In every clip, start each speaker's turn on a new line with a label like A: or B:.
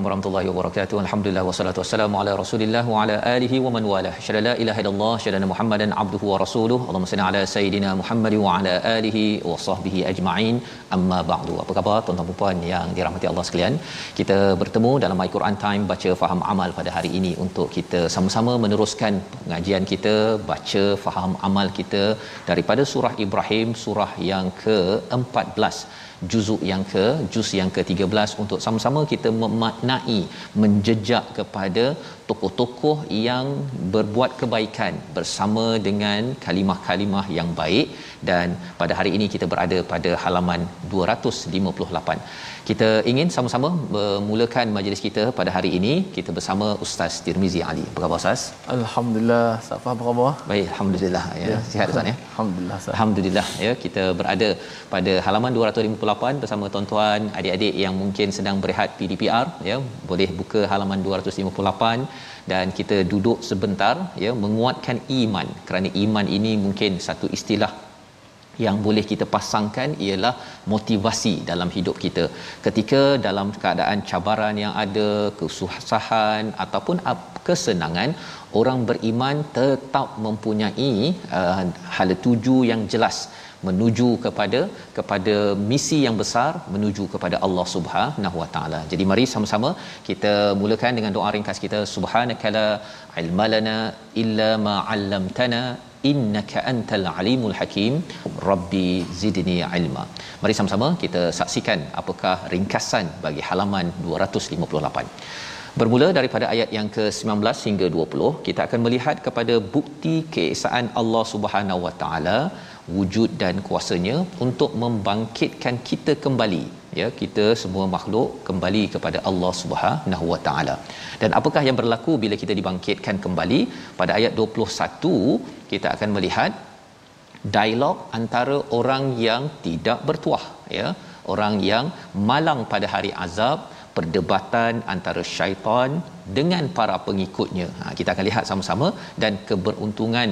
A: Assalamualaikum warahmatullahi wabarakatuh. Alhamdulillah wassalatu wassalamu ala Rasulillah wa ala alihi wa man walah. Syada la ilaha illallah, syada Muhammadan abduhu wa rasuluh. Allahumma salli ala sayidina Muhammad wa ala alihi wa sahbihi ajma'in. Amma ba'du. Apa khabar tuan-tuan dan puan yang dirahmati Allah sekalian? Kita bertemu dalam My Quran Time baca faham amal pada hari ini untuk kita sama-sama meneruskan pengajian kita baca faham amal kita daripada surah Ibrahim surah yang ke-14 juzuk yang ke juz yang ke-13 untuk sama-sama kita memaknai menjejak kepada tokoh-tokoh yang berbuat kebaikan bersama dengan kalimah-kalimah yang baik. Dan pada hari ini kita berada pada halaman 258 kita ingin sama-sama memulakan majlis kita pada hari ini kita bersama Ustaz Tirmizi Ali. Apa khabar Ustaz?
B: Alhamdulillah. Safa apa khabar?
A: Baik, alhamdulillah ya. ya. Sihat Ustaz ya?
B: Alhamdulillah. Sah.
A: Alhamdulillah ya kita berada pada halaman 258 bersama tuan-tuan adik-adik yang mungkin sedang berehat PDPR ya. Boleh buka halaman 258 dan kita duduk sebentar ya menguatkan iman kerana iman ini mungkin satu istilah yang boleh kita pasangkan ialah motivasi dalam hidup kita ketika dalam keadaan cabaran yang ada kesusahan ataupun kesenangan orang beriman tetap mempunyai uh, hala tuju yang jelas menuju kepada kepada misi yang besar menuju kepada Allah Subhanahu Wa Taala. Jadi mari sama-sama kita mulakan dengan doa ringkas kita subhanakala ilmalana illa ma 'allamtana innaka antal alimul hakim. Rabbi zidni ilma. Mari sama-sama kita saksikan apakah ringkasan bagi halaman 258 bermula daripada ayat yang ke-19 hingga 20 kita akan melihat kepada bukti keesaan Allah Subhanahu wa taala wujud dan kuasanya untuk membangkitkan kita kembali ya kita semua makhluk kembali kepada Allah Subhanahu wa taala. Dan apakah yang berlaku bila kita dibangkitkan kembali? Pada ayat 21 kita akan melihat dialog antara orang yang tidak bertuah ya, orang yang malang pada hari azab, perdebatan antara syaitan dengan para pengikutnya. Ha, kita akan lihat sama-sama dan keberuntungan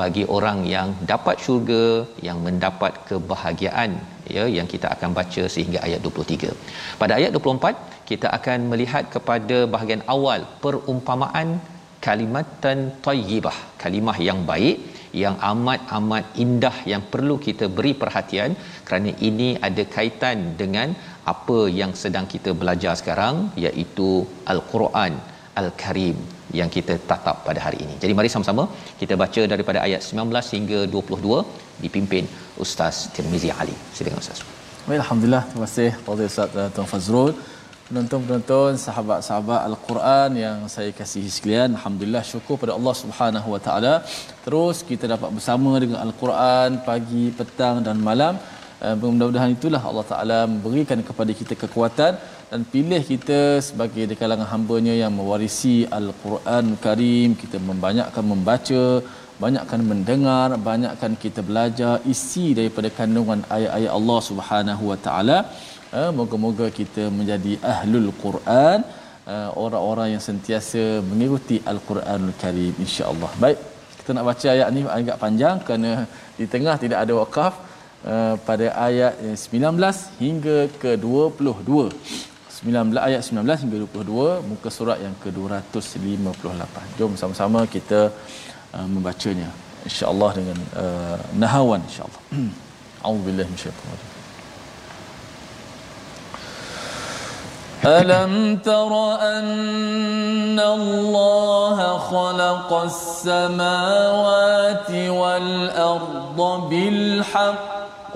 A: bagi orang yang dapat syurga yang mendapat kebahagiaan ya yang kita akan baca sehingga ayat 23. Pada ayat 24 kita akan melihat kepada bahagian awal perumpamaan kalimatan tayyibah, kalimah yang baik yang amat-amat indah yang perlu kita beri perhatian kerana ini ada kaitan dengan apa yang sedang kita belajar sekarang iaitu al-Quran al-Karim yang kita tatap pada hari ini. Jadi mari sama-sama kita baca daripada ayat 19 hingga 22 dipimpin Ustaz Tirmizi Ali. Silakan Ustaz.
B: Baik, alhamdulillah. Terima kasih kepada Ustaz Tuan Fazrul. Penonton-penonton, sahabat-sahabat Al-Quran yang saya kasihi sekalian, alhamdulillah syukur pada Allah Subhanahu Wa Taala. Terus kita dapat bersama dengan Al-Quran pagi, petang dan malam. Uh, mudah-mudahan itulah Allah Taala memberikan kepada kita kekuatan dan pilih kita sebagai di kalangan hamba-Nya yang mewarisi Al-Quran Karim. Kita membanyakkan membaca banyakkan mendengar banyakkan kita belajar isi daripada kandungan ayat-ayat Allah Subhanahu Wa Taala. Uh, moga-moga kita menjadi ahlul Quran uh, orang-orang yang sentiasa mengikuti Al-Quranul Karim insya-Allah. Baik kita nak baca ayat ni agak panjang kerana di tengah tidak ada wakaf uh, pada ayat 19 hingga ke 22 19 ayat 19 hingga 22 muka surat yang ke-258 jom sama-sama kita uh, membacanya insya-Allah dengan uh, nahawan insya-Allah a'udzubillahi minasyaitanir ألم تر أن الله خلق السماوات والأرض بالحق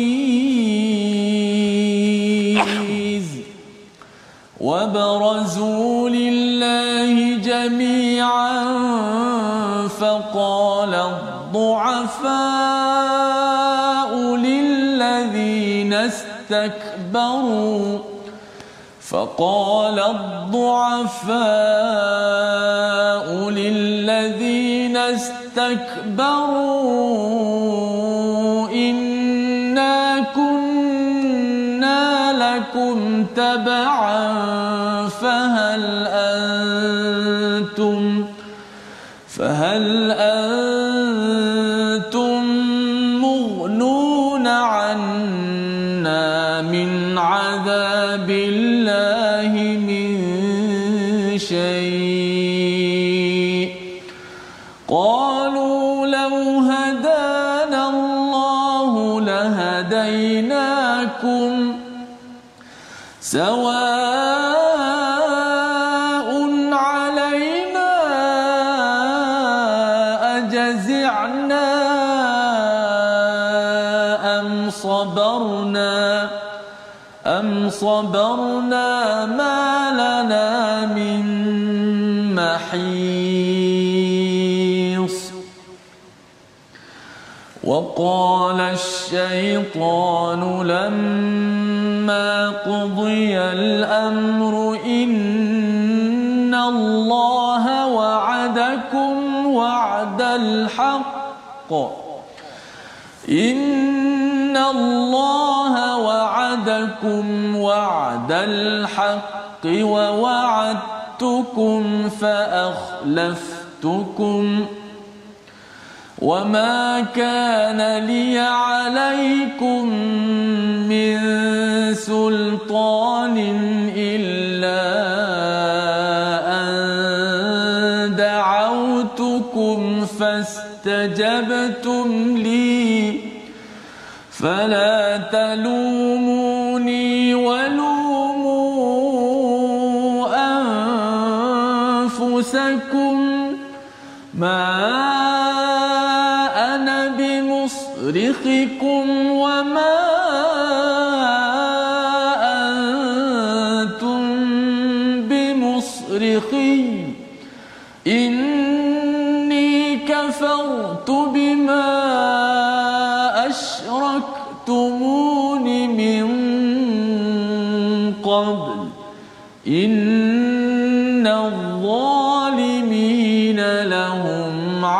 B: الضعفاء للذين استكبروا فقال الضعفاء للذين استكبروا إنا كنا لكم تبعا فهل أنتم فهل سواء علينا أجزعنا أم صبرنا أم صبرنا وقال الشيطان لما قضي الأمر إن الله وعدكم وعد الحق. إن الله وعدكم وعد الحق ووعدتكم فأخلفتكم. وما كان لي عليكم من سلطان إلا أن دعوتكم فاستجبتم لي فلا تلوموني ولوموا أنفسكم ما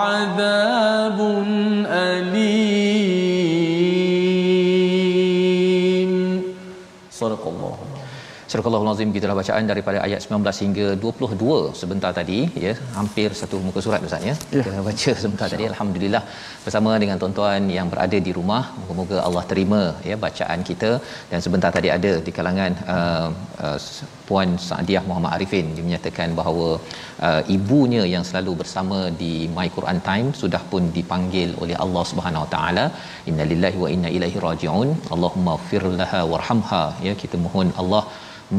B: عذاب أليم صدق الله
A: Surah Al-Azim kita dah bacaan daripada ayat 19 hingga 22 sebentar tadi ya hampir satu muka surat Ustaz ya.
B: Ya.
A: Kita baca sebentar tadi alhamdulillah bersama dengan tuan-tuan yang berada di rumah moga-moga Allah terima ya bacaan kita dan sebentar tadi ada di kalangan uh, uh, puan Saadiah Muhammad Arifin dia menyatakan bahawa uh, ibunya yang selalu bersama di My Quran Time sudah pun dipanggil oleh Allah Subhanahu Wa Taala. Innalillahi wa inna ilaihi rajiun. Allahumma fir laha warhamha. Ya kita mohon Allah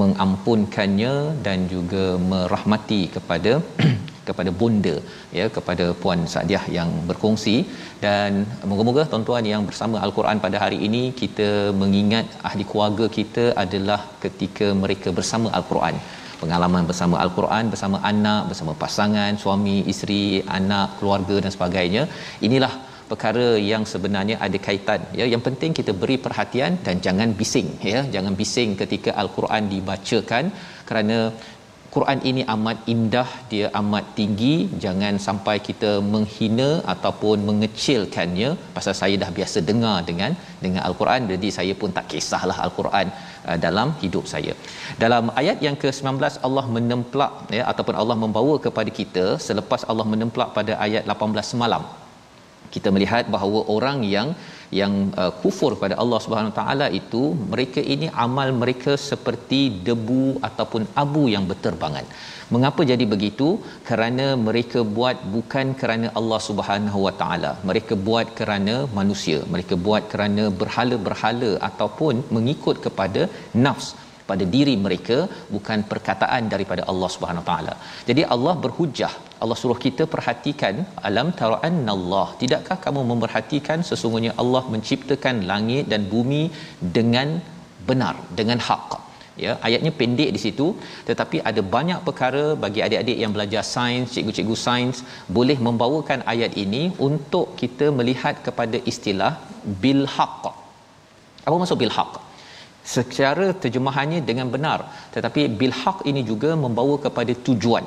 A: mengampunkannya dan juga merahmati kepada kepada bonda ya kepada puan Sadiah yang berkongsi. Dan moga-moga tuan-tuan yang bersama al-Quran pada hari ini kita mengingat ahli keluarga kita adalah ketika mereka bersama al-Quran. Pengalaman bersama al-Quran bersama anak bersama pasangan suami isteri anak keluarga dan sebagainya. Inilah perkara yang sebenarnya ada kaitan ya. Yang penting kita beri perhatian dan jangan bising ya. Jangan bising ketika al-Quran dibacakan kerana Quran ini amat indah dia amat tinggi jangan sampai kita menghina ataupun mengecilkannya pasal saya dah biasa dengar dengan dengan al-Quran jadi saya pun tak kisahlah al-Quran uh, dalam hidup saya. Dalam ayat yang ke-19 Allah menemplak ya ataupun Allah membawa kepada kita selepas Allah menemplak pada ayat 18 semalam kita melihat bahawa orang yang yang uh, kufur pada Allah Subhanahu taala itu mereka ini amal mereka seperti debu ataupun abu yang berterbangan. Mengapa jadi begitu? Kerana mereka buat bukan kerana Allah Subhanahu wa taala. Mereka buat kerana manusia. Mereka buat kerana berhala-berhala ataupun mengikut kepada nafs pada diri mereka bukan perkataan daripada Allah Subhanahu taala. Jadi Allah berhujah. Allah suruh kita perhatikan alam tara'annallah. Tidakkah kamu memerhatikan sesungguhnya Allah menciptakan langit dan bumi dengan benar, dengan hak. Ya, ayatnya pendek di situ tetapi ada banyak perkara bagi adik-adik yang belajar sains, cikgu-cikgu sains boleh membawakan ayat ini untuk kita melihat kepada istilah bil haqq. Apa maksud bil haqq? Secara terjemahannya dengan benar. Tetapi bil haq ini juga membawa kepada tujuan.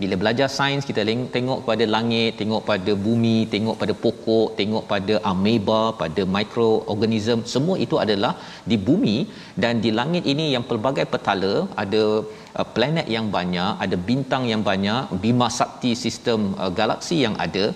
A: Bila belajar sains kita tengok pada langit tengok pada bumi tengok pada pokok tengok pada ameba pada mikroorganism semua itu adalah di bumi. Dan di langit ini yang pelbagai petala ada uh, planet yang banyak ada bintang yang banyak bima sakti sistem uh, galaksi yang ada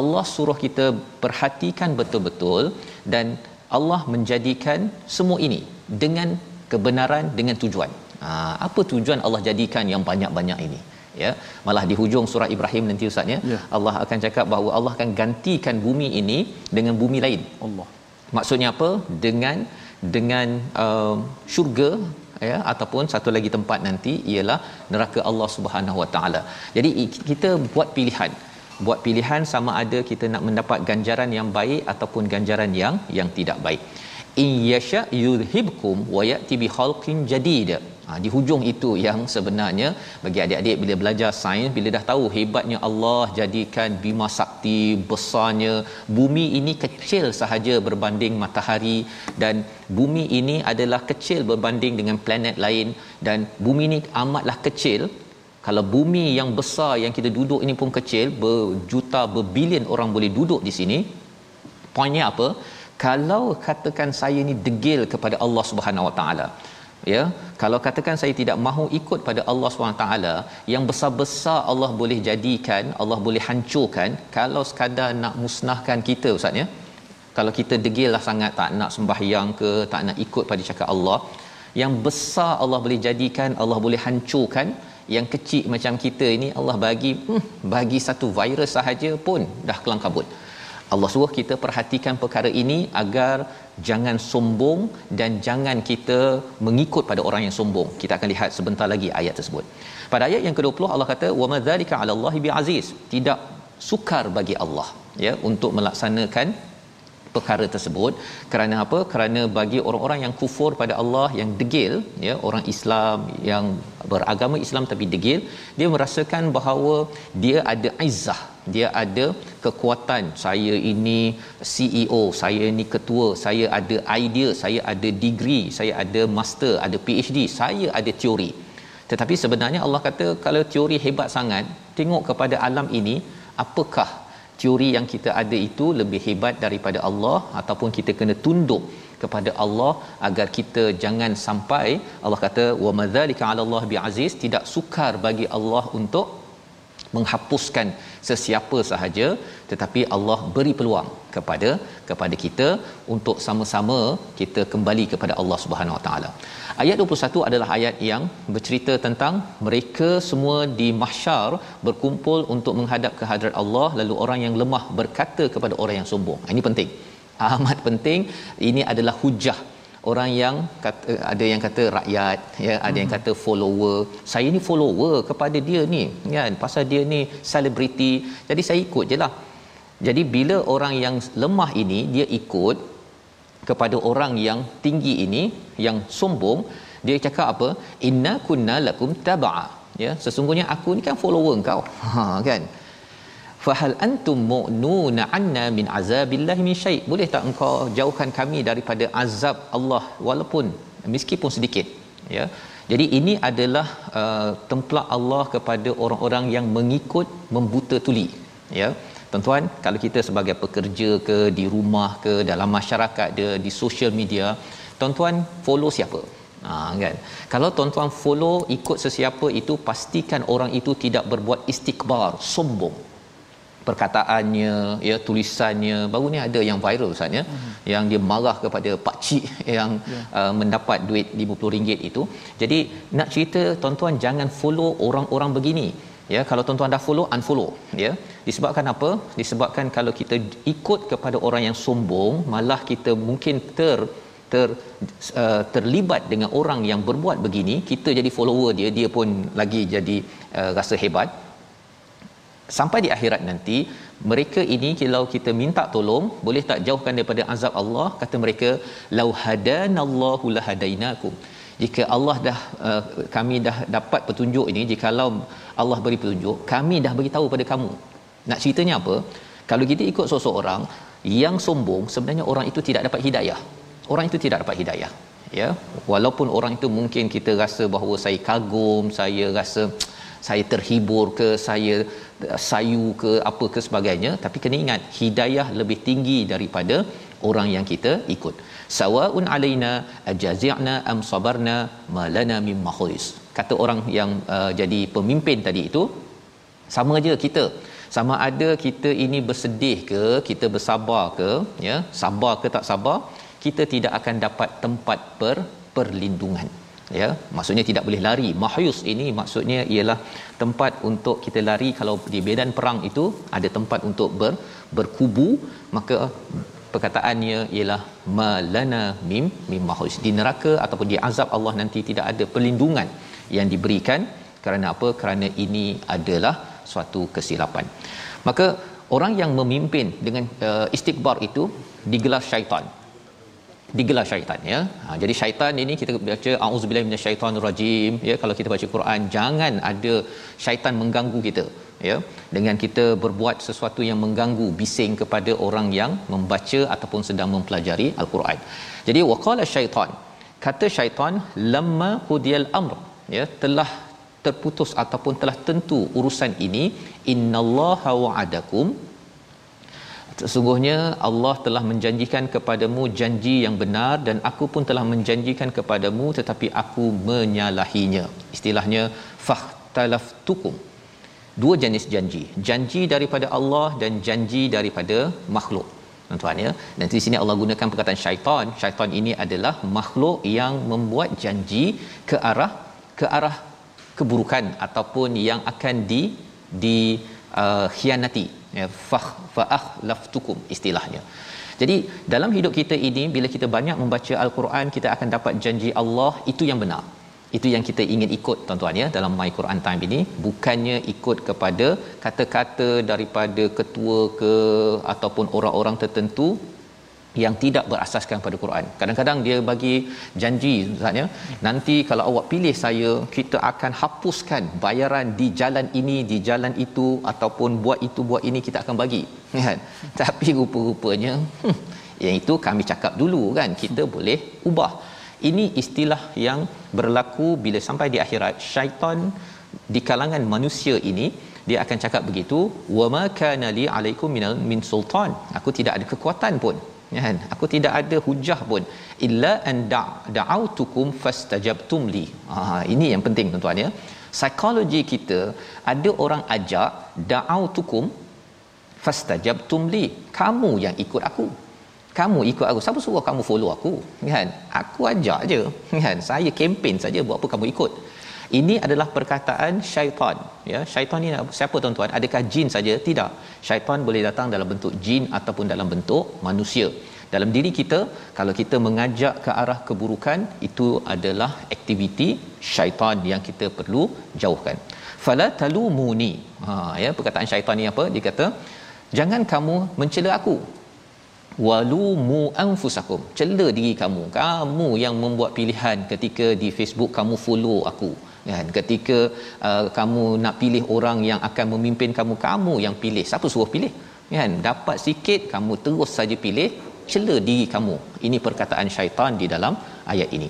A: Allah suruh kita perhatikan betul-betul. Dan Allah menjadikan semua ini dengan kebenaran dengan tujuan. Ha, apa tujuan Allah jadikan yang banyak-banyak ini? Ya, malah di hujung surah Ibrahim nanti ustaz ya, ya. Allah akan cakap bahawa Allah akan gantikan bumi ini dengan bumi lain. Allah. Maksudnya apa? Dengan dengan uh, syurga ya ataupun satu lagi tempat nanti ialah neraka Allah Subhanahu Wa Taala. Jadi kita buat pilihan buat pilihan sama ada kita nak mendapat ganjaran yang baik ataupun ganjaran yang yang tidak baik. In yasha yudhibkum wa yati bi khalqin jadid. Ha, di hujung itu yang sebenarnya bagi adik-adik bila belajar sains bila dah tahu hebatnya Allah jadikan bima sakti besarnya bumi ini kecil sahaja berbanding matahari dan bumi ini adalah kecil berbanding dengan planet lain dan bumi ini amatlah kecil kalau bumi yang besar yang kita duduk ini pun kecil berjuta berbilion orang boleh duduk di sini poinnya apa? Kalau katakan saya ni degil kepada Allah Subhanahu Wa Taala ya kalau katakan saya tidak mahu ikut pada Allah taala yang besar-besar Allah boleh jadikan Allah boleh hancurkan kalau sekadar nak musnahkan kita ustaz ya. Kalau kita degil lah sangat tak nak sembahyang ke tak nak ikut pada cakap Allah yang besar Allah boleh jadikan Allah boleh hancurkan yang kecil macam kita ini Allah bagi hmm, bagi satu virus sahaja pun dah kelang kabut. Allah suruh kita perhatikan perkara ini agar jangan sombong dan jangan kita mengikut pada orang yang sombong. Kita akan lihat sebentar lagi ayat tersebut. Pada ayat yang ke-20 Allah kata wa madzalika 'ala Allahi bi'aziz. Tidak sukar bagi Allah ya untuk melaksanakan perkara tersebut. Kerana apa? Kerana bagi orang-orang yang kufur pada Allah yang degil ya orang Islam yang beragama Islam tapi degil dia merasakan bahawa dia ada izzah dia ada kekuatan. Saya ini CEO saya ini ketua saya ada idea saya ada degree saya ada master ada PhD saya ada teori. Tetapi sebenarnya Allah kata kalau teori hebat sangat tengok kepada alam ini apakah teori yang kita ada itu lebih hebat daripada Allah ataupun kita kena tunduk kepada Allah agar kita jangan sampai Allah kata wa madzalika 'ala Allah bi'aziz tidak sukar bagi Allah untuk menghapuskan sesiapa sahaja tetapi Allah beri peluang kepada kepada kita untuk sama-sama kita kembali kepada Allah Subhanahu Wa Taala. Ayat 21 adalah ayat yang bercerita tentang mereka semua di mahsyar berkumpul untuk menghadap ke hadirat Allah lalu orang yang lemah berkata kepada orang yang sombong. Ini penting. Amat penting. Ini adalah hujah orang yang kata ada yang kata rakyat ya ada hmm. yang kata follower saya ni follower kepada dia ni kan pasal dia ni selebriti jadi saya ikut je lah jadi bila orang yang lemah ini dia ikut kepada orang yang tinggi ini yang sombong dia cakap apa? Inna kunna lakum tabaa ya sesungguhnya aku ni kan follower engkau. Ha kan? Fahal antum mu'nuna anna min azabillahi min syai. Boleh tak engkau jauhkan kami daripada azab Allah walaupun meskipun sedikit? Ya. Jadi ini adalah uh, templak Allah kepada orang-orang yang mengikut membuta tuli. Ya tuan-tuan kalau kita sebagai pekerja ke di rumah ke dalam masyarakat dia di social media tuan-tuan follow siapa? Ha, kan? Kalau tuan-tuan follow ikut sesiapa itu pastikan orang itu tidak berbuat istikbar sombong. Perkataannya ya tulisannya baru ni ada yang viral ustaz ya. Uh-huh. yang dia marah kepada pak cik yang yeah. uh, mendapat duit RM50 itu. Jadi nak cerita tuan-tuan jangan follow orang-orang begini ya kalau tuan-tuan dah follow unfollow. Ya disebabkan apa? Disebabkan kalau kita ikut kepada orang yang sombong malah kita mungkin ter ter uh, terlibat dengan orang yang berbuat begini kita jadi follower dia dia pun lagi jadi uh, rasa hebat. Sampai di akhirat nanti mereka ini kalau kita minta tolong boleh tak jauhkan daripada azab Allah? Kata mereka lau hadanallahu lahadainakum jika Allah dah uh, kami dah dapat petunjuk ini jikalau Allah beri petunjuk kami dah bagi tahu pada kamu. Nak ceritanya apa? Kalau kita ikut sosok orang yang sombong sebenarnya orang itu tidak dapat hidayah. Orang itu tidak dapat hidayah ya. Walaupun orang itu mungkin kita rasa bahawa saya kagum saya rasa saya terhibur ke saya sayu ke apa ke sebagainya tapi kena ingat hidayah lebih tinggi daripada orang yang kita ikut sawaun alaina ajazi'na am sabarna malana mim mahlis kata orang yang uh, jadi pemimpin tadi itu sama aja kita. Sama ada kita ini bersedih ke kita bersabar ke ya sabar ke tak sabar kita tidak akan dapat tempat per perlindungan ya. Maksudnya tidak boleh lari. Mahyus ini maksudnya ialah tempat untuk kita lari. Kalau di medan perang itu ada tempat untuk ber, berkubu maka perkataannya ialah malana mim mim mahyus di neraka ataupun di azab Allah nanti tidak ada perlindungan yang diberikan kerana apa? Kerana ini adalah suatu kesilapan. Maka orang yang memimpin dengan uh, istikbar itu digelar syaitan. Digelar syaitan ya. Ha, jadi syaitan ini kita baca auzubillahi minasyaitonirrajim ya kalau kita baca Quran jangan ada syaitan mengganggu kita ya dengan kita berbuat sesuatu yang mengganggu bising kepada orang yang membaca ataupun sedang mempelajari al-Quran. Jadi waqala syaitan kata syaitan lamma qudiyal amr ya telah terputus ataupun telah tentu urusan ini innallaha wa'adakum Sesungguhnya Allah telah menjanjikan kepadamu janji yang benar dan aku pun telah menjanjikan kepadamu tetapi aku menyalahinya. Istilahnya fahtalaftukum. Dua jenis janji. Janji daripada Allah dan janji daripada makhluk. Tuan-tuan ya. Dan di sini Allah gunakan perkataan syaitan. Syaitan ini adalah makhluk yang membuat janji ke arah ke arah keburukan ataupun yang akan di di uh, khianati ya fah fa'akhlaftukum istilahnya jadi dalam hidup kita ini bila kita banyak membaca al-Quran kita akan dapat janji Allah itu yang benar itu yang kita ingin ikut tuan-tuan ya dalam my Quran time ini bukannya ikut kepada kata-kata daripada ketua ke ataupun orang-orang tertentu yang tidak berasaskan pada Quran. Kadang-kadang dia bagi janji misalnya nanti kalau awak pilih saya kita akan hapuskan bayaran di jalan ini di jalan itu ataupun buat itu buat ini kita akan bagi kan. Tapi rupa-rupanya hmm, yang itu kami cakap dulu kan kita boleh ubah. Ini istilah yang berlaku bila sampai di akhirat. Syaitan di kalangan manusia ini dia akan cakap begitu wa ma kana li alaikum minal min sultan. Aku tidak ada kekuatan pun ya kan? Aku tidak ada hujah pun. Illa an da'autukum fastajabtum li. Ha ini yang penting tuan-tuan ya. Psikologi kita ada orang ajak da'autukum fastajabtum li. Kamu yang ikut aku kamu ikut aku. Siapa suruh kamu follow aku? Kan? Aku ajak je. Kan? Saya kempen saja buat apa kamu ikut. Ini adalah perkataan syaitan. Ya syaitan ni siapa tuan-tuan? Adakah jin saja? Tidak. Syaitan boleh datang dalam bentuk jin ataupun dalam bentuk manusia. Dalam diri kita kalau kita mengajak ke arah keburukan itu adalah aktiviti syaitan yang kita perlu jauhkan. Fala talumuni. Ha ya perkataan syaitan ni apa? Dia kata jangan kamu mencela aku walumu anfusakum. Cela diri kamu. Kamu yang membuat pilihan ketika di Facebook kamu follow aku. Kan? Ketika uh, kamu nak pilih orang yang akan memimpin kamu kamu yang pilih. Siapa suruh pilih? Kan? Dapat sikit kamu terus saja pilih cela diri kamu. Ini perkataan syaitan di dalam ayat ini.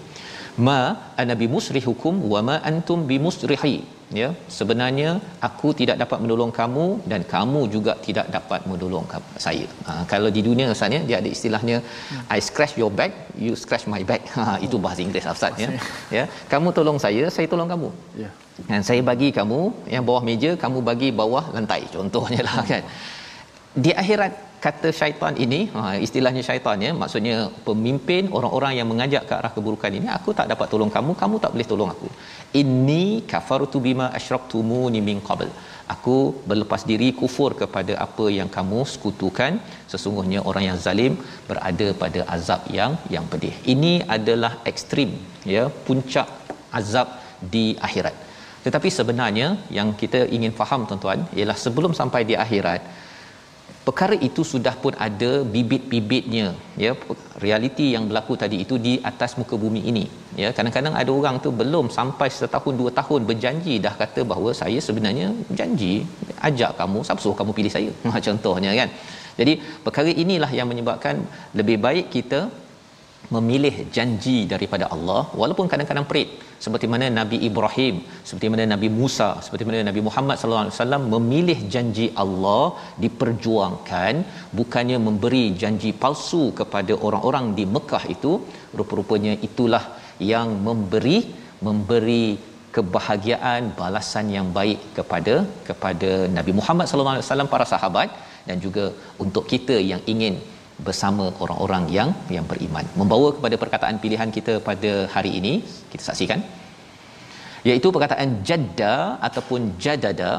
A: Ma anabi musrihukum wa ma antum bimusrihi ya sebenarnya aku tidak dapat menolong kamu dan kamu juga tidak dapat menolong saya. Ha, kalau di dunia asalnya dia ada istilahnya i scratch your back you scratch my back. Ha, itu bahasa Inggeris ustaz ya. Ya kamu tolong saya saya tolong kamu. Ya. Dan saya bagi kamu yang bawah meja kamu bagi bawah lantai contohnya lah kan. Di akhirat kata syaitan ini ha, istilahnya syaitan ya maksudnya pemimpin orang-orang yang mengajak ke arah keburukan ini aku tak dapat tolong kamu kamu tak boleh tolong aku inni kafartu bima asyraktumuni min qabl. Aku berlepas diri kufur kepada apa yang kamu sekutukan. Sesungguhnya orang yang zalim berada pada azab yang yang pedih. Ini adalah ekstrim ya puncak azab di akhirat. Tetapi sebenarnya yang kita ingin faham tuan-tuan ialah sebelum sampai di akhirat perkara itu sudah pun ada bibit-bibitnya ya. Realiti yang berlaku tadi itu di atas muka bumi ini ya. Kadang-kadang ada orang tu belum sampai setahun dua tahun berjanji dah kata bahawa saya sebenarnya janji ajak kamu siapa suruh kamu pilih saya? Ha, contohnya kan. Jadi perkara inilah yang menyebabkan lebih baik kita memilih janji daripada Allah walaupun kadang-kadang perit seperti mana Nabi Ibrahim seperti mana Nabi Musa seperti mana Nabi Muhammad sallallahu alaihi wasallam memilih janji Allah diperjuangkan bukannya memberi janji palsu kepada orang-orang di Mekah itu. Rupa-rupanya itulah yang memberi memberi kebahagiaan balasan yang baik kepada kepada Nabi Muhammad sallallahu alaihi wasallam para sahabat. Dan juga untuk kita yang ingin bersama orang-orang yang yang beriman. Membawa kepada perkataan pilihan kita pada hari ini, kita saksikan iaitu perkataan jadda ataupun jadada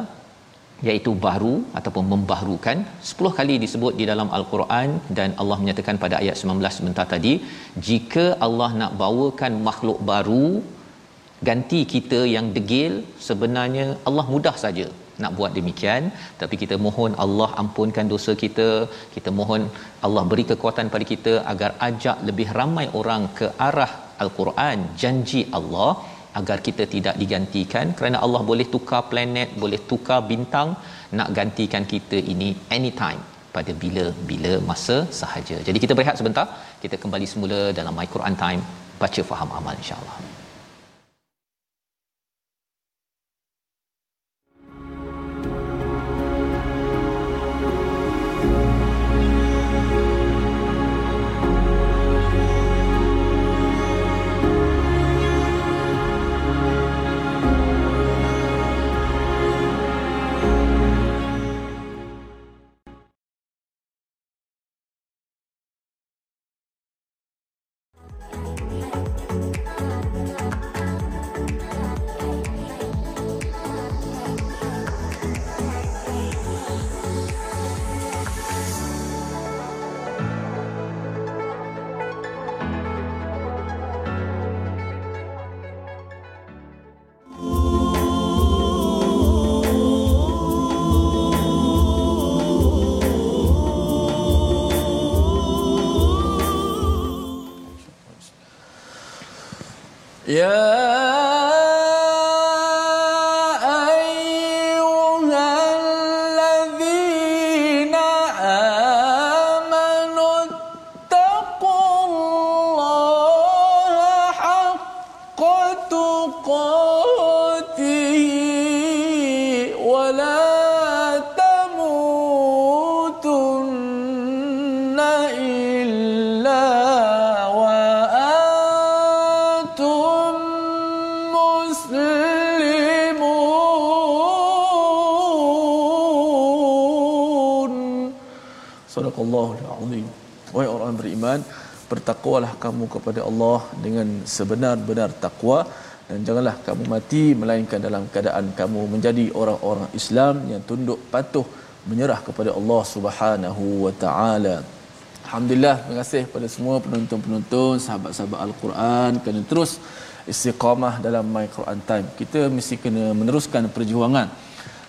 A: iaitu baru ataupun membaharukan 10 kali disebut di dalam al-Quran dan Allah menyatakan pada ayat 19 sebentar tadi jika Allah nak bawakan makhluk baru ganti kita yang degil sebenarnya Allah mudah saja nak buat demikian tapi kita mohon Allah ampunkan dosa kita kita mohon Allah beri kekuatan pada kita agar ajak lebih ramai orang ke arah al-Quran janji Allah agar kita tidak digantikan kerana Allah boleh tukar planet boleh tukar bintang nak gantikan kita ini anytime pada bila-bila masa sahaja. Jadi kita berehat sebentar, kita kembali semula dalam My Quran Time baca faham amal insya-Allah.
B: يا bertakwalah kamu kepada Allah dengan sebenar-benar takwa dan janganlah kamu mati melainkan dalam keadaan kamu menjadi orang-orang Islam yang tunduk patuh menyerah kepada Allah Subhanahu wa taala. Alhamdulillah, terima kasih kepada semua penonton-penonton, sahabat-sahabat Al-Quran kerana terus istiqamah dalam My Quran Time. Kita mesti kena meneruskan perjuangan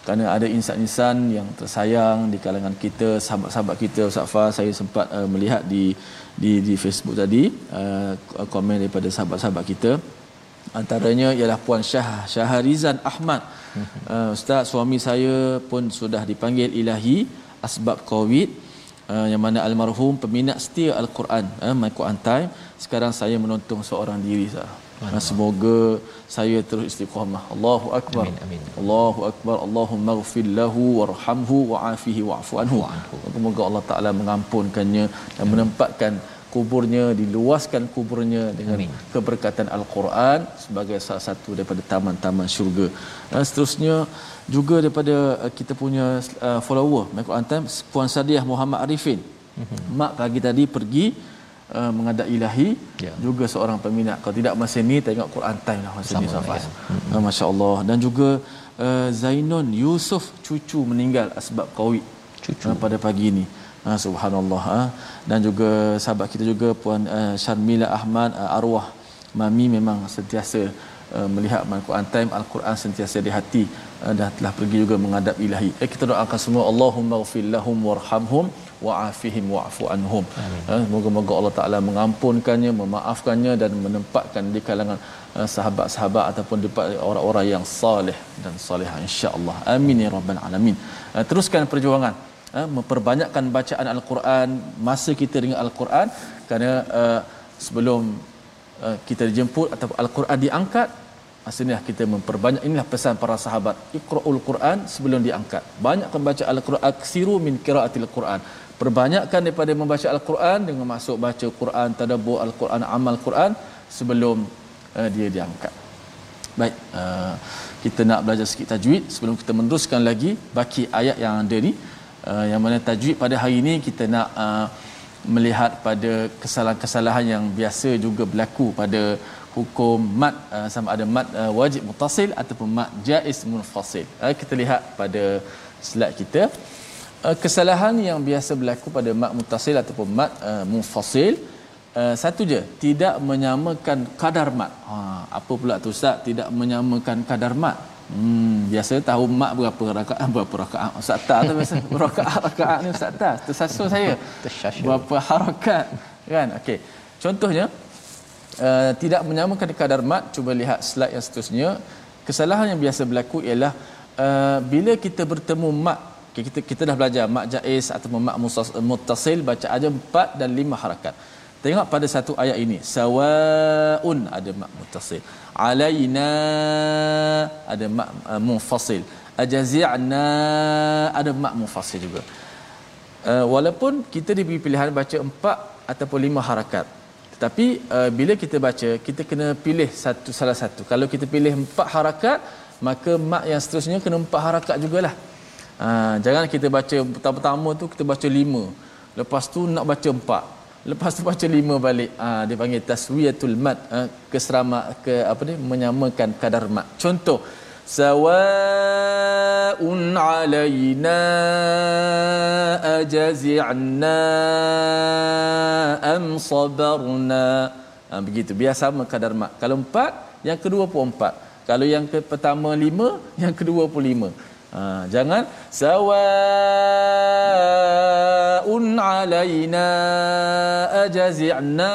B: kerana ada insan-insan yang tersayang di kalangan kita, sahabat-sahabat kita. Ustaz Fah, saya sempat uh, melihat di di di Facebook tadi uh, komen daripada sahabat-sahabat kita. Antaranya ialah Puan Syah Syaharizan Ahmad. Uh, Ustaz, suami saya pun sudah dipanggil ilahi asbab COVID uh, yang mana almarhum peminat setia Al-Quran uh, My Quran Time sekarang saya menonton seorang diri sah. Uh, semoga saya terus istiqamah. Allahu akbar.
A: Amin, amin.
B: Allahu akbar. Allahumma ighfir lahu warhamhu wa'afihi wa'fu anhu. Semoga Allah Taala mengampunkannya dan menempatkan kuburnya diluaskan kuburnya dengan
A: Amin.
B: keberkatan al-Quran sebagai salah satu daripada taman-taman syurga. Dan seterusnya juga daripada uh, kita punya uh, follower Quran Time Puan Sadiah Muhammad Arifin. Mm-hmm. Mak pagi tadi pergi uh, menghadap ilahi
A: Ya.
B: juga seorang peminat kalau tidak masa ni tengok Quran Time lah masa ni Safas.
A: ya.
B: Uh, Masya-Allah dan juga uh, Zainon Yusuf cucu meninggal sebab Covid
A: Cucu.
B: uh, pada pagi ini. Ha, subhanallah ha. dan juga sahabat kita juga puan uh, Sharmila Ahmad uh, arwah mami memang sentiasa uh, melihat Al-Quran time Al-Quran sentiasa di hati uh, dan telah pergi juga menghadap ilahi. Eh, kita doakan semua Allahumma ghfir lahum warhamhum wa'afihim wa'fu anhum. Ha, moga-moga Allah Taala mengampunkannya, memaafkannya dan menempatkan di kalangan uh, sahabat-sahabat ataupun di orang-orang yang saleh dan salihah insya-Allah. Amin ya rabbal alamin. Uh, teruskan perjuangan uh, memperbanyakkan bacaan al-Quran masa kita dengan al-Quran kerana uh, sebelum uh, kita dijemput atau al-Quran diangkat maksudnya kita memperbanyak inilah pesan para sahabat iqra'ul Quran sebelum diangkat banyakkan baca al-Quran aksiru min qiraatil Quran perbanyakkan daripada membaca al-Quran dengan masuk baca Quran tadabbur al-Quran amal Quran sebelum uh, dia diangkat. Baik uh, kita nak belajar sikit tajwid. Sebelum kita meneruskan lagi baki ayat yang ada ni uh, yang mana tajwid pada hari ini kita nak uh, melihat pada kesalahan-kesalahan yang biasa juga berlaku pada hukum mat uh, sama ada mat uh, wajib mutasil ataupun mat jaiz munfasil. Uh, kita lihat pada slide kita kesalahan yang biasa berlaku pada mat mutasil ataupun mat uh, munfasil uh, satu je tidak menyamakan kadar mat. Ha apa pula tu ustaz? Tidak menyamakan kadar mat? Hmm, biasa tahu mak berapa rakaat berapa rakaat. Ustaz tak tu biasa rakaat rakaat ni ustaz tak tersasul saya. Berapa harakat kan? Okey. Contohnya uh, tidak menyamakan kadar mat cuba lihat slide yang seterusnya. Kesalahan yang biasa berlaku ialah uh, bila kita bertemu mat okay, kita kita dah belajar mat jaiz atau mat musas- muttasil baca aja 4 dan 5 harakat. Tengok pada satu ayat ini. Sawaun ada mak muttasil. Alaina ada mak uh, munfasil. Ajazi'na ada mak munfasil juga. Uh, walaupun kita diberi pilihan baca empat ataupun lima harakat tetapi uh, bila kita baca kita kena pilih satu salah satu. Kalau kita pilih empat harakat maka mak yang seterusnya kena empat harakat jugalah uh, jangan kita baca pertama-tama tu kita baca lima. Lepas tu nak baca empat. Lepas tu baca lima balik. Ah dia panggil taswiyatul mat ah, keserama ke apa ni menyamakan kadar mat contoh sawaun alaina ajazi'na am sabarna. Ah, begitu. Biar sama kadar mat kalau empat yang kedua pun empat. Kalau yang ke pertama lima yang kedua pun lima Ha, jangan sawaun alaina ajazi'na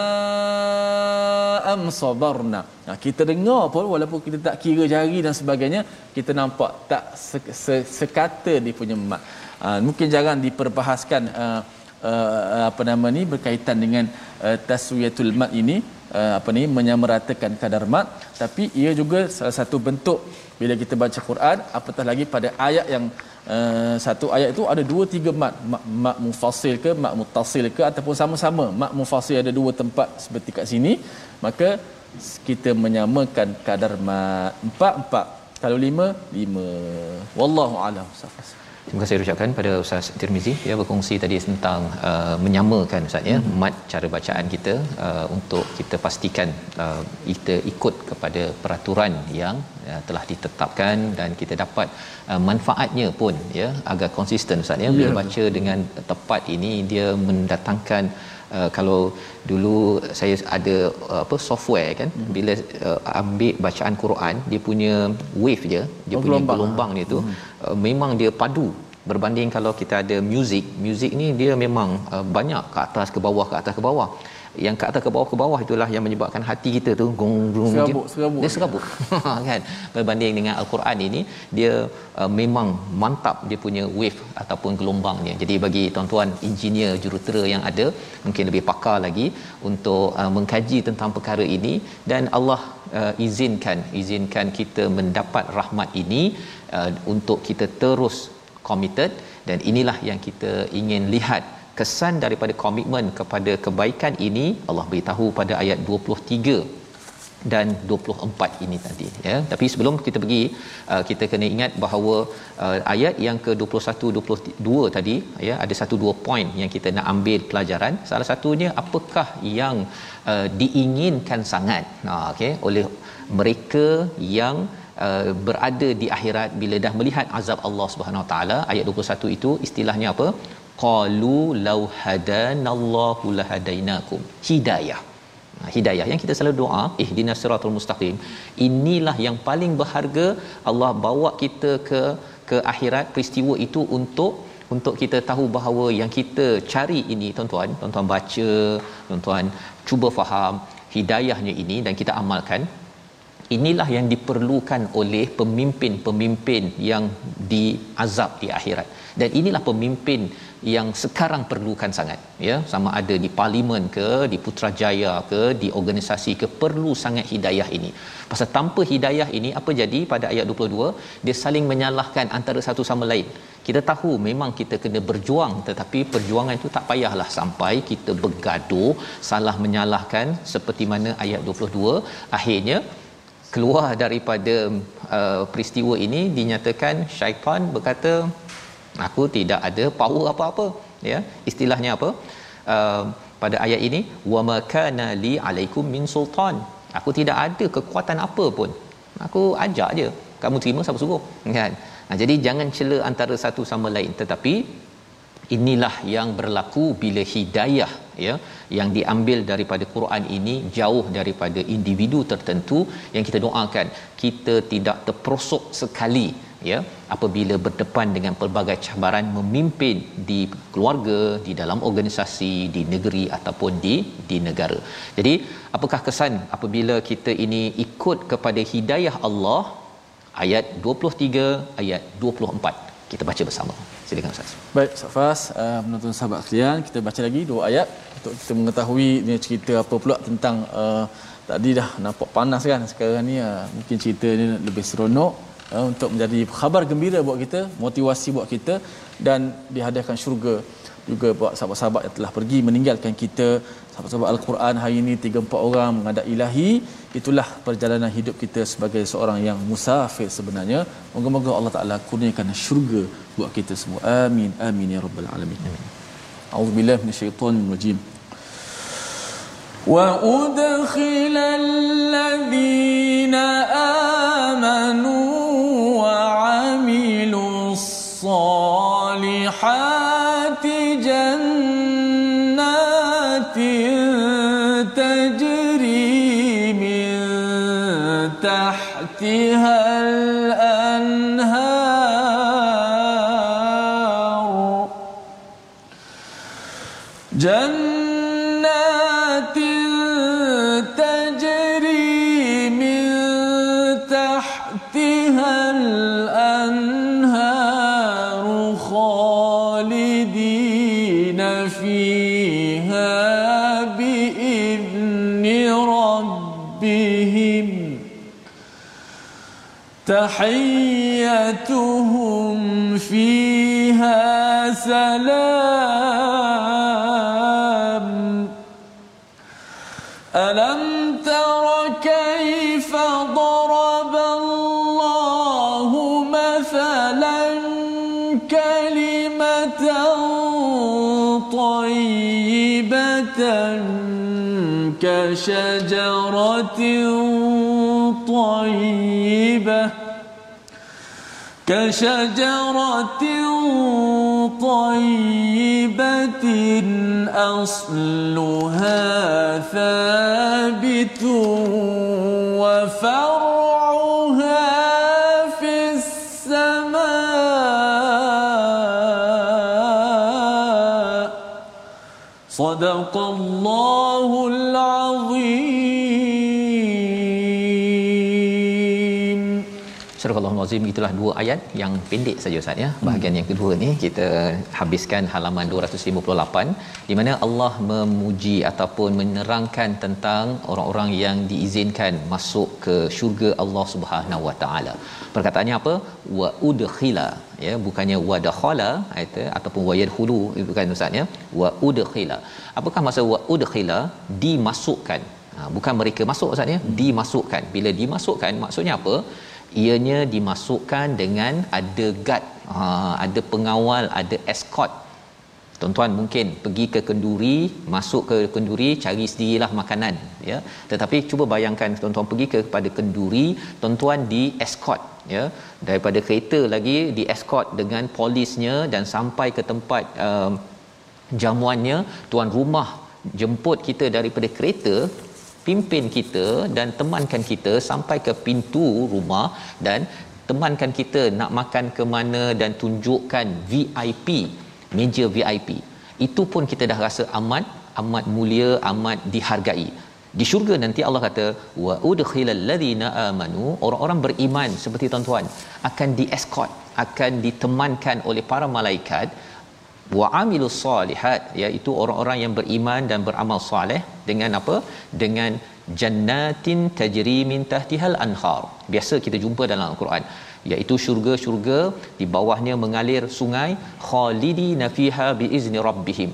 B: am sabarna. Ha, kita dengar pun walaupun kita tak kira jari dan sebagainya, kita nampak tak se- se- sekata dia punya mat. Ha, mungkin jangan diperbahaskan uh, uh, apa nama ni berkaitan dengan uh, taswiyatul mat ini uh, apa ni menyamaratakan kadar mat tapi ia juga salah satu bentuk bila kita baca Quran apatah lagi pada ayat yang uh, satu ayat itu ada dua tiga mat. Mat, mat mufasil ke mat mutasil ke ataupun sama-sama. Mat mufasil ada dua tempat seperti kat sini. Maka kita menyamakan kadar mat empat empat. Kalau lima lima. Wallahu alam safas
A: Terima kasih ucapkan pada Ustaz Tirmizi ya berkongsi tadi tentang uh, menyamakan Ustaz ya hmm. mat cara bacaan kita uh, untuk kita pastikan uh, kita ikut kepada peraturan yang uh, telah ditetapkan dan kita dapat uh, manfaatnya pun ya agar konsisten Ustaz ya bila yeah. baca dengan tepat ini dia mendatangkan Uh, kalau dulu saya ada uh, apa software kan hmm. bila uh, ambil bacaan Quran dia punya wave je dia oh, punya gelombang, gelombang dia tu hmm. uh, memang dia padu berbanding kalau kita ada muzik muzik ni dia memang uh, banyak ke atas ke bawah ke atas ke bawah yang ke atas ke bawah ke bawah itulah yang menyebabkan hati kita tu gong gong
B: serabut, serabut.
A: dia serabut. Kan? Berbanding dengan al-Quran ini dia uh, memang mantap dia punya wave ataupun gelombangnya. Jadi bagi tuan-tuan engineer jurutera yang ada mungkin lebih pakar lagi untuk uh, mengkaji tentang perkara ini. Dan Allah uh, izinkan izinkan kita mendapat rahmat ini uh, untuk kita terus committed. Dan inilah yang kita ingin lihat kesan daripada komitmen kepada kebaikan ini Allah beritahu pada ayat 23 dan 24 ini tadi ya. Tapi sebelum kita pergi uh, kita kena ingat bahawa uh, ayat yang ke-21 22 tadi ya ada satu dua poin yang kita nak ambil pelajaran. Salah satunya apakah yang uh, diinginkan sangat? Nah okey oleh mereka yang uh, berada di akhirat bila dah melihat azab Allah Subhanahu Wa Taala ayat 21 itu istilahnya apa qalu law hadanallahu lahadainakum. Hidayah. Ha, hidayah yang kita selalu doa ihdinas siratal mustaqim inilah yang paling berharga Allah bawa kita ke ke akhirat. Peristiwa itu untuk untuk kita tahu bahawa yang kita cari ini tuan-tuan tuan-tuan baca tuan-tuan cuba faham hidayahnya ini dan kita amalkan inilah yang diperlukan oleh pemimpin-pemimpin yang diazab di akhirat. Dan inilah pemimpin yang sekarang perlukan sangat ya. Sama ada di parlimen ke di putrajaya ke di organisasi ke perlu sangat hidayah ini. Pasal tanpa hidayah ini apa jadi pada ayat 22 dia saling menyalahkan antara satu sama lain. Kita tahu memang kita kena berjuang tetapi perjuangan itu tak payahlah sampai kita bergaduh salah menyalahkan seperti mana ayat 22 akhirnya keluar daripada uh, peristiwa ini dinyatakan syaitan berkata aku tidak ada power apa-apa ya. Istilahnya apa? Uh, pada ayat ini wa makana li alaikum min sultan. Aku tidak ada kekuatan apa pun. Aku ajak je. Kamu terima siapa suruh? Kan? Nah, jadi jangan cela antara satu sama lain. Tetapi inilah yang berlaku bila hidayah ya yang diambil daripada Quran ini jauh daripada individu tertentu yang kita doakan. Kita tidak terperosok sekali ya apabila berdepan dengan pelbagai cabaran memimpin di keluarga di dalam organisasi di negeri ataupun di di negara. Jadi apakah kesan apabila kita ini ikut kepada hidayah Allah ayat 23 ayat 24 kita baca bersama. Silakan Ustaz.
B: Baik, Safas, uh, menonton sahabat sekalian, kita baca lagi dua ayat untuk kita mengetahui ni cerita apa pula tentang uh, tadi dah nampak panas kan sekarang ni uh, mungkin cerita ni lebih seronok uh, untuk menjadi khabar gembira buat kita, motivasi buat kita dan dihadiahkan syurga juga buat sahabat-sahabat yang telah pergi meninggalkan kita. Sahabat-sahabat Al-Quran hari ini 3 4 orang menghadap ilahi. Itulah perjalanan hidup kita sebagai seorang yang musafir sebenarnya. Moga-moga Allah Taala kurniakan syurga buat kita semua. Amin amin ya rabbal alamin. Auzubillahi minasyaitonir rajim wa udkhilal ladzina amanu الصالحات جنات تجري من تحتها الأنهار تحيتهم فيها سلام. ألم تر كيف ضرب الله كلمة طيبة كشجرة طيبة كشجرة طيبة أصلها ثابت وفرعها في السماء. صدق الله العظيم.
A: Surah Al-Azim itulah dua ayat yang pendek saja Ustaz ya. Bahagian yang kedua ni kita habiskan halaman 258 di mana Allah memuji ataupun menerangkan tentang orang-orang yang diizinkan masuk ke syurga Allah Subhanahu Wa Taala. Perkataannya apa? Wa udkhila ya bukannya wa dakhala ayat ataupun wa yadkhulu itu kan Ustaz ya. Wa udkhila. Apakah maksud wa udkhila? Dimasukkan. Ha, bukan mereka masuk Ustaz ya, dimasukkan. Bila dimasukkan maksudnya apa? Ianya dimasukkan dengan ada guard ha, ada pengawal ada escort. Tuan-tuan mungkin pergi ke kenduri masuk ke kenduri cari sendirilah makanan ya. Tetapi cuba bayangkan tuan-tuan pergi ke kepada kenduri tuan-tuan di escort ya. Daripada kereta lagi di escort dengan polisnya dan sampai ke tempat um, jamuannya tuan rumah jemput kita daripada kereta pimpin kita dan temankan kita sampai ke pintu rumah dan temankan kita nak makan ke mana dan tunjukkan VIP meja VIP itu pun kita dah rasa amat amat mulia amat dihargai. Di syurga nanti Allah kata wa udkhilal ladzina amanu orang-orang beriman seperti tuan-tuan akan diescort akan ditemankan oleh para malaikat wa amilus solihat iaitu orang-orang yang beriman dan beramal soleh dengan apa? Dengan jannatin tajri min tahtihal anhar. Biasa kita jumpa dalam al-Quran iaitu syurga-syurga di bawahnya mengalir sungai khalidina fiha biizni rabbihim.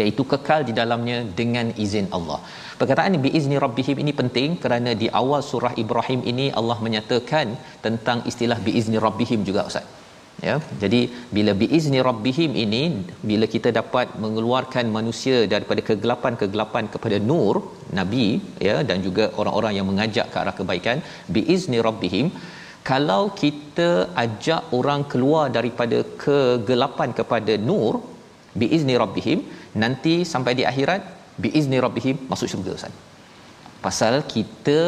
A: Iaitu kekal di dalamnya dengan izin Allah. Perkataan biizni rabbihim ini penting kerana di awal surah Ibrahim ini Allah menyatakan tentang istilah biizni rabbihim juga Ustaz ya jadi bila biizni rabbihim ini bila kita dapat mengeluarkan manusia daripada kegelapan-kegelapan kepada nur nabi ya dan juga orang-orang yang mengajak ke arah kebaikan biizni rabbihim kalau kita ajak orang keluar daripada kegelapan kepada nur biizni rabbihim nanti sampai di akhirat biizni rabbihim masuk syurga Ustaz. Pasal kita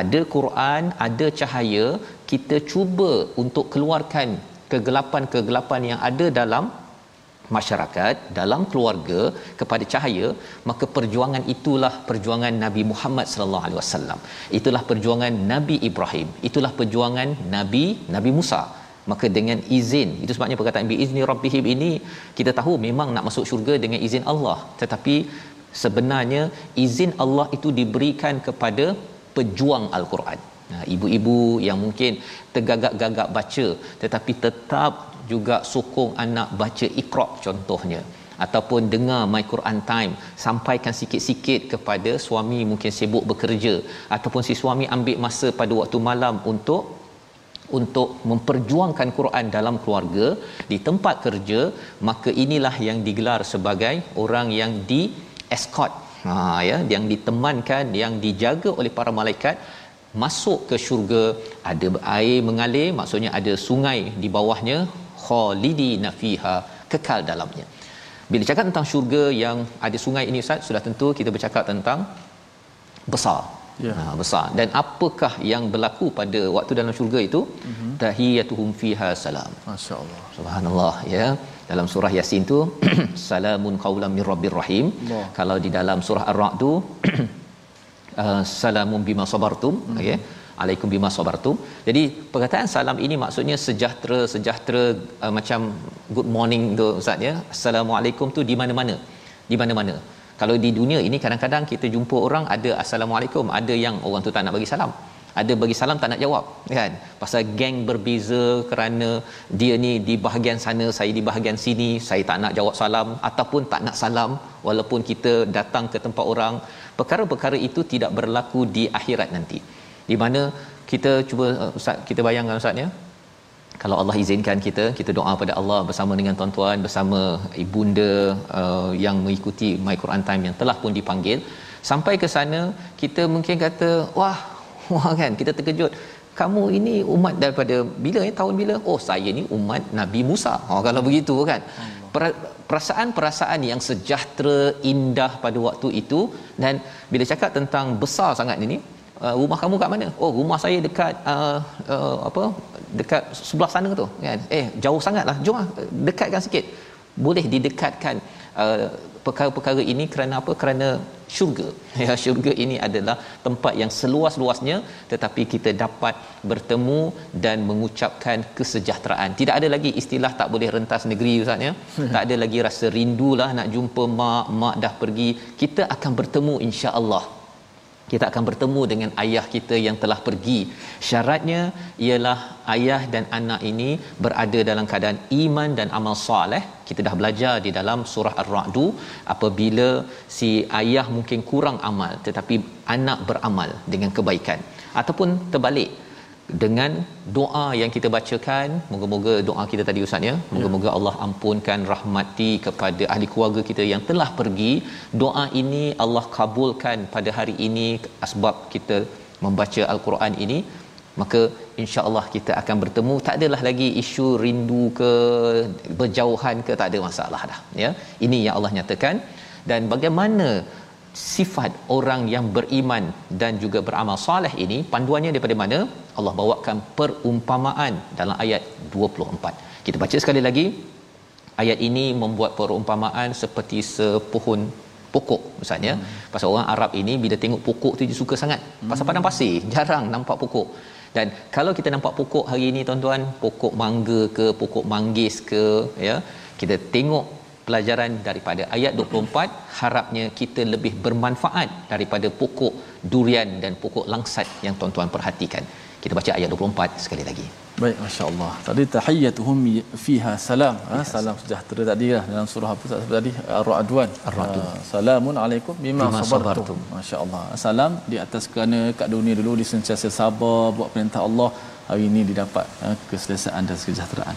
A: ada Quran ada cahaya kita cuba untuk keluarkan kegelapan-kegelapan yang ada dalam masyarakat dalam keluarga kepada cahaya maka perjuangan itulah perjuangan Nabi Muhammad sallallahu alaihi wasallam. Itulah perjuangan Nabi Ibrahim. Itulah perjuangan Nabi Nabi Musa. Maka dengan izin itu sebabnya perkataan bi izni rabbihim ini kita tahu memang nak masuk syurga dengan izin Allah. Tetapi sebenarnya izin Allah itu diberikan kepada pejuang al-Quran Ibu-ibu yang mungkin tergagap-gagap baca tetapi tetap juga sokong anak baca Iqra contohnya ataupun dengar My Quran Time sampaikan sikit-sikit kepada suami mungkin sibuk bekerja ataupun si suami ambil masa pada waktu malam untuk untuk memperjuangkan Quran dalam keluarga di tempat kerja maka inilah yang digelar sebagai orang yang di escort ha ya yang ditemankan yang dijaga oleh para malaikat masuk ke syurga ada air mengalir maksudnya ada sungai di bawahnya khalidina fiha kekal dalamnya. Bila cakap tentang syurga yang ada sungai ini Ustaz sudah tentu kita bercakap tentang besar. Ya. Ha, besar. Dan apakah yang berlaku pada waktu dalam syurga itu? Mm-hmm. tahiyatuhum fiha salam.
B: Masyaallah.
A: Subhanallah ya. Dalam surah yasin tu salamun qaulam mir rabbir rahim. Allah. kalau di dalam surah ar-ra'd tu uh, salamun bima sabartum. Mm-hmm. okey alaikum bima sabartum. Jadi perkataan salam ini maksudnya sejahtera sejahtera uh, macam good morning tu ustaz ya. Assalamualaikum tu di mana-mana. Di mana-mana. Kalau di dunia ini kadang-kadang kita jumpa orang ada assalamualaikum ada yang orang tu tak nak bagi salam. Ada bagi salam tak nak jawab kan? Pasal geng berbeza kerana dia ni di bahagian sana saya di bahagian sini saya tak nak jawab salam ataupun tak nak salam walaupun kita datang ke tempat orang perkara-perkara itu tidak berlaku di akhirat nanti. Di mana kita cuba ustaz kita bayangkan ustaz ya. Kalau Allah izinkan kita kita doa pada Allah bersama dengan tuan-tuan bersama ibunda uh, yang mengikuti My Quran Time yang telah pun dipanggil. Sampai ke sana kita mungkin kata wah wah kan? Kita terkejut. Kamu ini umat daripada bila ya? Tahun bila? Oh saya ni umat Nabi Musa. Oh kalau begitu kan perasaan-perasaan yang sejahtera indah pada waktu itu. Dan bila cakap tentang besar sangat ini uh, rumah kamu kat mana? Oh rumah saya dekat uh, uh, apa dekat sebelah sana tu. Kan? Eh jauh sangatlah jom lah dekatkan sikit. Boleh didekatkan uh, perkara-perkara ini kerana apa? Kerana syurga. Ya syurga ini adalah tempat yang seluas-luasnya tetapi kita dapat bertemu dan mengucapkan kesejahteraan. Tidak ada lagi istilah tak boleh rentas negeri ustaz ya. Tak ada lagi rasa rindulah nak jumpa mak mak dah pergi. Kita akan bertemu insya-Allah kita akan bertemu dengan ayah kita yang telah pergi. Syaratnya ialah ayah dan anak ini berada dalam keadaan iman dan amal soleh kita dah belajar di dalam surah ar-ra'du apabila si ayah mungkin kurang amal tetapi anak beramal dengan kebaikan. Ataupun terbalik dengan doa yang kita bacakan. Moga-moga doa kita tadi ustaz ya. Moga-moga Allah ampunkan rahmati kepada ahli keluarga kita yang telah pergi. Doa ini Allah kabulkan pada hari ini sebab kita membaca al-Quran ini. Maka insya-Allah kita akan bertemu. Tak adalah lagi isu rindu ke berjauhan ke tak ada masalah dah ya. Ini yang Allah nyatakan. Dan bagaimana sifat orang yang beriman dan juga beramal soleh ini panduannya daripada mana? Allah bawakan perumpamaan dalam ayat 24 kita baca sekali lagi. Ayat ini membuat perumpamaan seperti sepohon pokok misalnya hmm. pasal orang Arab ini bila tengok pokok tu dia suka sangat. Hmm. pasal padang pasir jarang nampak pokok. Dan kalau kita nampak pokok hari ini tuan-tuan pokok mangga ke pokok manggis ke ya kita tengok pelajaran daripada ayat 24 harapnya kita lebih bermanfaat daripada pokok durian dan pokok langsat yang tuan-tuan perhatikan. Kita baca ayat 24 sekali lagi.
B: Baik masya-Allah. Tadi tahiyyatuhum fiha salam. Ha, salam sejahtera tadi lah. Dalam surah apa tadi? Ar-ra'dwan. Ar-ra'd uh, salamun alaikum bima, bima sabartum. masya-Allah. Salam di atas kerana kat dunia dulu disentiasa sabar buat perintah Allah. Hari ini didapat ha, keselesaan dan kesejahteraan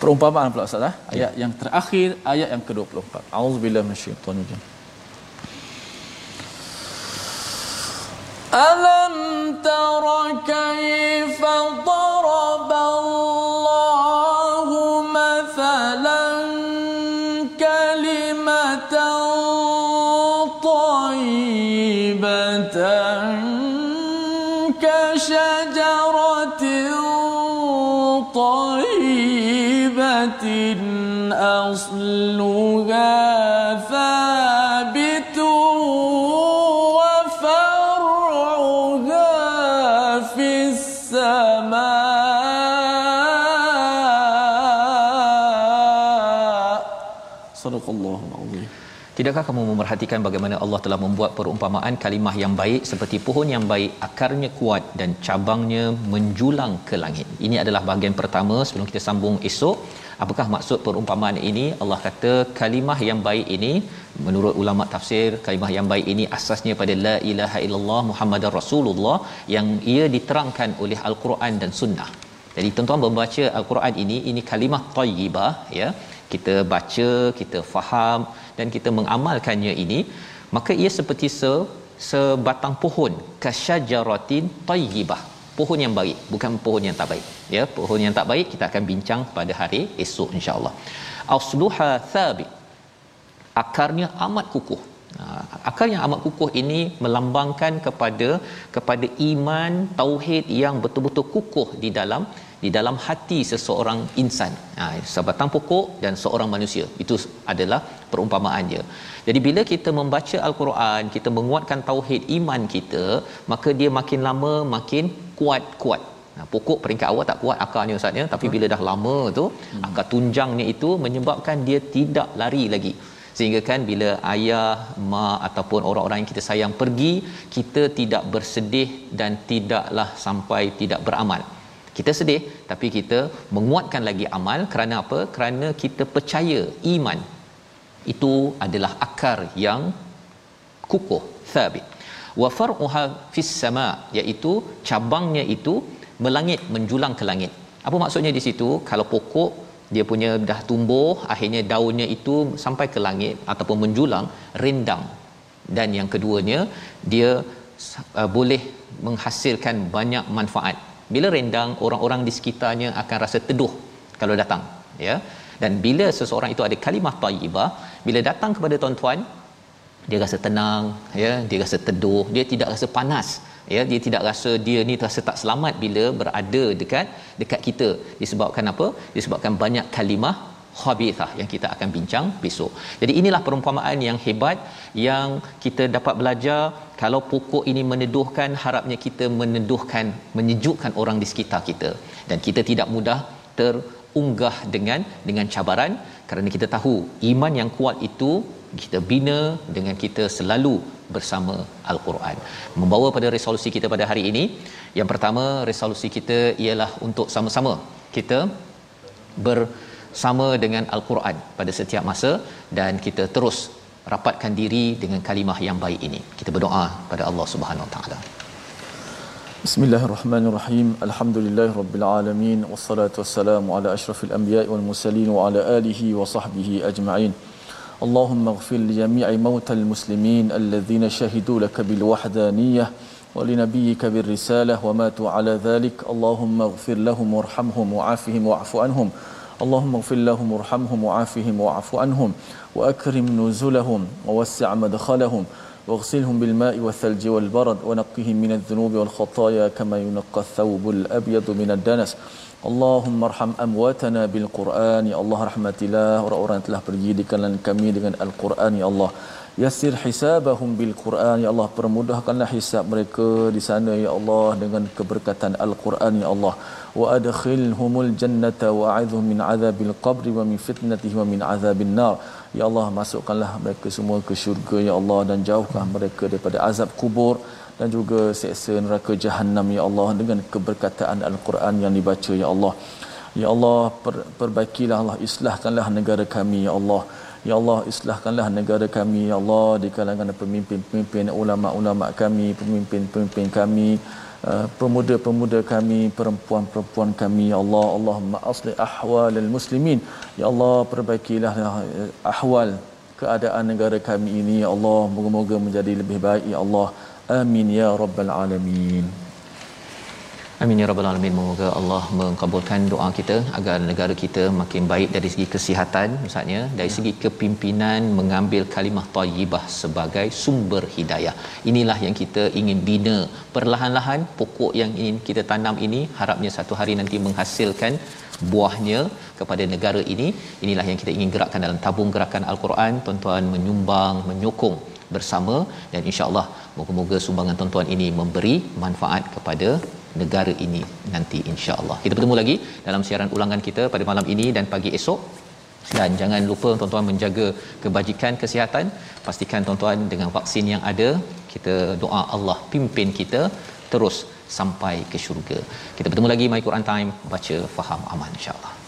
B: perumpamaan pula ustaz ah ayat ya. yang terakhir ayat yang ke-24 auzubillahi minasyaitonir rajim alam tara kaifa daraballahu Azim.
A: Tidakkah kamu memerhatikan bagaimana Allah telah membuat perumpamaan kalimah yang baik seperti pohon yang baik akarnya kuat dan cabangnya menjulang ke langit. Ini adalah bahagian pertama sebelum kita sambung esok. Apakah maksud perumpamaan ini? Allah kata kalimah yang baik ini menurut ulama tafsir kalimah yang baik ini asasnya pada la ilaha illallah muhammadar rasulullah yang ia diterangkan oleh al-Quran dan sunnah. Jadi tuan-tuan membaca al-Quran ini ini kalimah thayyibah ya. Kita baca, kita faham dan kita mengamalkannya ini maka ia seperti se sebatang pohon kasyajaratin thayyibah pohon yang baik bukan pohon yang tak baik. Ya pohon yang tak baik kita akan bincang pada hari esok insyaallah. Asluha thabit. Akarnya amat kukuh. Ha, akar yang amat kukuh ini melambangkan kepada kepada iman tauhid yang betul-betul kukuh di dalam di dalam hati seseorang insan. Ha, sebatang pokok dan seorang manusia. Itu adalah perumpamaan dia. Jadi bila kita membaca al-Quran kita menguatkan tauhid iman kita maka dia makin lama makin kuat-kuat. Nah, pokok peringkat awal tak kuat akarnya ustaz ya. Tapi bila dah lama tu hmm. akar tunjangnya itu menyebabkan dia tidak lari lagi. Sehingga kan bila ayah mak ataupun orang-orang yang kita sayang pergi kita tidak bersedih dan tidaklah sampai tidak beramal kita sedih tapi kita menguatkan lagi amal kerana apa kerana kita percaya iman itu adalah akar yang kukuh thabit wa far'uha fis sama iaitu cabangnya itu melangit menjulang ke langit Apa maksudnya di situ? Kalau pokok dia punya dah tumbuh, akhirnya daunnya itu sampai ke langit ataupun menjulang, rendang. Dan yang keduanya, dia uh, boleh menghasilkan banyak manfaat. Bila rendang, orang-orang di sekitarnya akan rasa teduh kalau datang, ya. Dan bila seseorang itu ada kalimah thayyibah, bila datang kepada tuan-tuan, dia rasa tenang, ya, dia rasa teduh, dia tidak rasa panas ya. Dia tidak rasa dia ni terasa tak selamat bila berada dekat dekat kita. Disebabkan apa? Disebabkan banyak kalimah khabithah yang kita akan bincang besok. Jadi inilah perumpamaan yang hebat yang kita dapat belajar kalau pokok ini meneduhkan harapnya kita meneduhkan menyejukkan orang di sekitar kita dan kita tidak mudah terunggah dengan dengan cabaran kerana kita tahu iman yang kuat itu kita bina dengan kita selalu bersama al-Quran. Membawa pada resolusi kita pada hari ini, yang pertama resolusi kita ialah untuk sama-sama kita bersama dengan al-Quran pada setiap masa dan kita terus rapatkan diri dengan kalimah yang baik ini. Kita berdoa pada Allah Subhanahu Wa Taala.
B: Bismillahirrahmanirrahim. Alhamdulillahirabbil alamin wassalatu wassalamu ala asyrafil anbiya'i wal mursalin wa ala alihi wa sahbihi ajma'in. اللهم اغفر لجميع موتى المسلمين الذين شهدوا لك بالوحدانية ولنبيك بالرسالة وماتوا على ذلك اللهم اغفر لهم وارحمهم وعافهم واعف عنهم اللهم اغفر لهم وارحمهم وعافهم واعف عنهم وأكرم نزلهم ووسع مدخلهم واغسلهم بالماء والثلج والبرد ونقهم من الذنوب والخطايا كما ينقى الثوب الأبيض من الدنس اللهم ارحم امواتنا بالقران يا الله rahmatilah orang-orang telah pergi di kalangan kami dengan al-Quran ya Allah Yasir hisabahum bil Quran ya Allah permudahkanlah hisab mereka di sana ya Allah dengan keberkatan Al-Quran ya Allah a'idhum min azabil qabri wa min fitnatihi wa min azabin nar ya Allah masukkanlah mereka semua ke syurga ya Allah dan jauhkan mereka daripada azab kubur dan juga seksa neraka jahanam ya Allah dengan keberkataan al-Quran yang dibaca ya Allah. Ya Allah per, perbaikilah Allah islahkanlah negara kami ya Allah. Ya Allah islahkanlah negara kami ya Allah di kalangan pemimpin-pemimpin ulama-ulama kami pemimpin-pemimpin kami uh, pemuda-pemuda kami perempuan-perempuan kami ya Allah Allahumma aslih ahwalal muslimin. Ya Allah perbaikilah uh, ahwal keadaan negara kami ini. Ya Allah moga-moga menjadi lebih baik. Ya Allah Amin ya rabbal alamin.
A: Amin ya rabbal alamin. Moga Allah mengabulkan doa kita agar negara kita makin baik dari segi kesihatan misalnya, dari segi kepimpinan mengambil kalimah thayyibah sebagai sumber hidayah. Inilah yang kita ingin bina perlahan-lahan pokok yang ingin kita tanam ini harapnya satu hari nanti menghasilkan buahnya kepada negara ini. Inilah yang kita ingin gerakkan dalam tabung gerakan Al-Quran. Tuan-tuan menyumbang, menyokong bersama dan insya-Allah moga-moga sumbangan tuan-tuan ini memberi manfaat kepada negara ini nanti insya-Allah. Kita bertemu lagi dalam siaran ulangan kita pada malam ini dan pagi esok. Dan jangan lupa tuan-tuan menjaga kebajikan kesihatan. Pastikan tuan-tuan dengan vaksin yang ada, kita doa Allah pimpin kita terus sampai ke syurga. Kita bertemu lagi My Quran Time baca faham aman insya-Allah.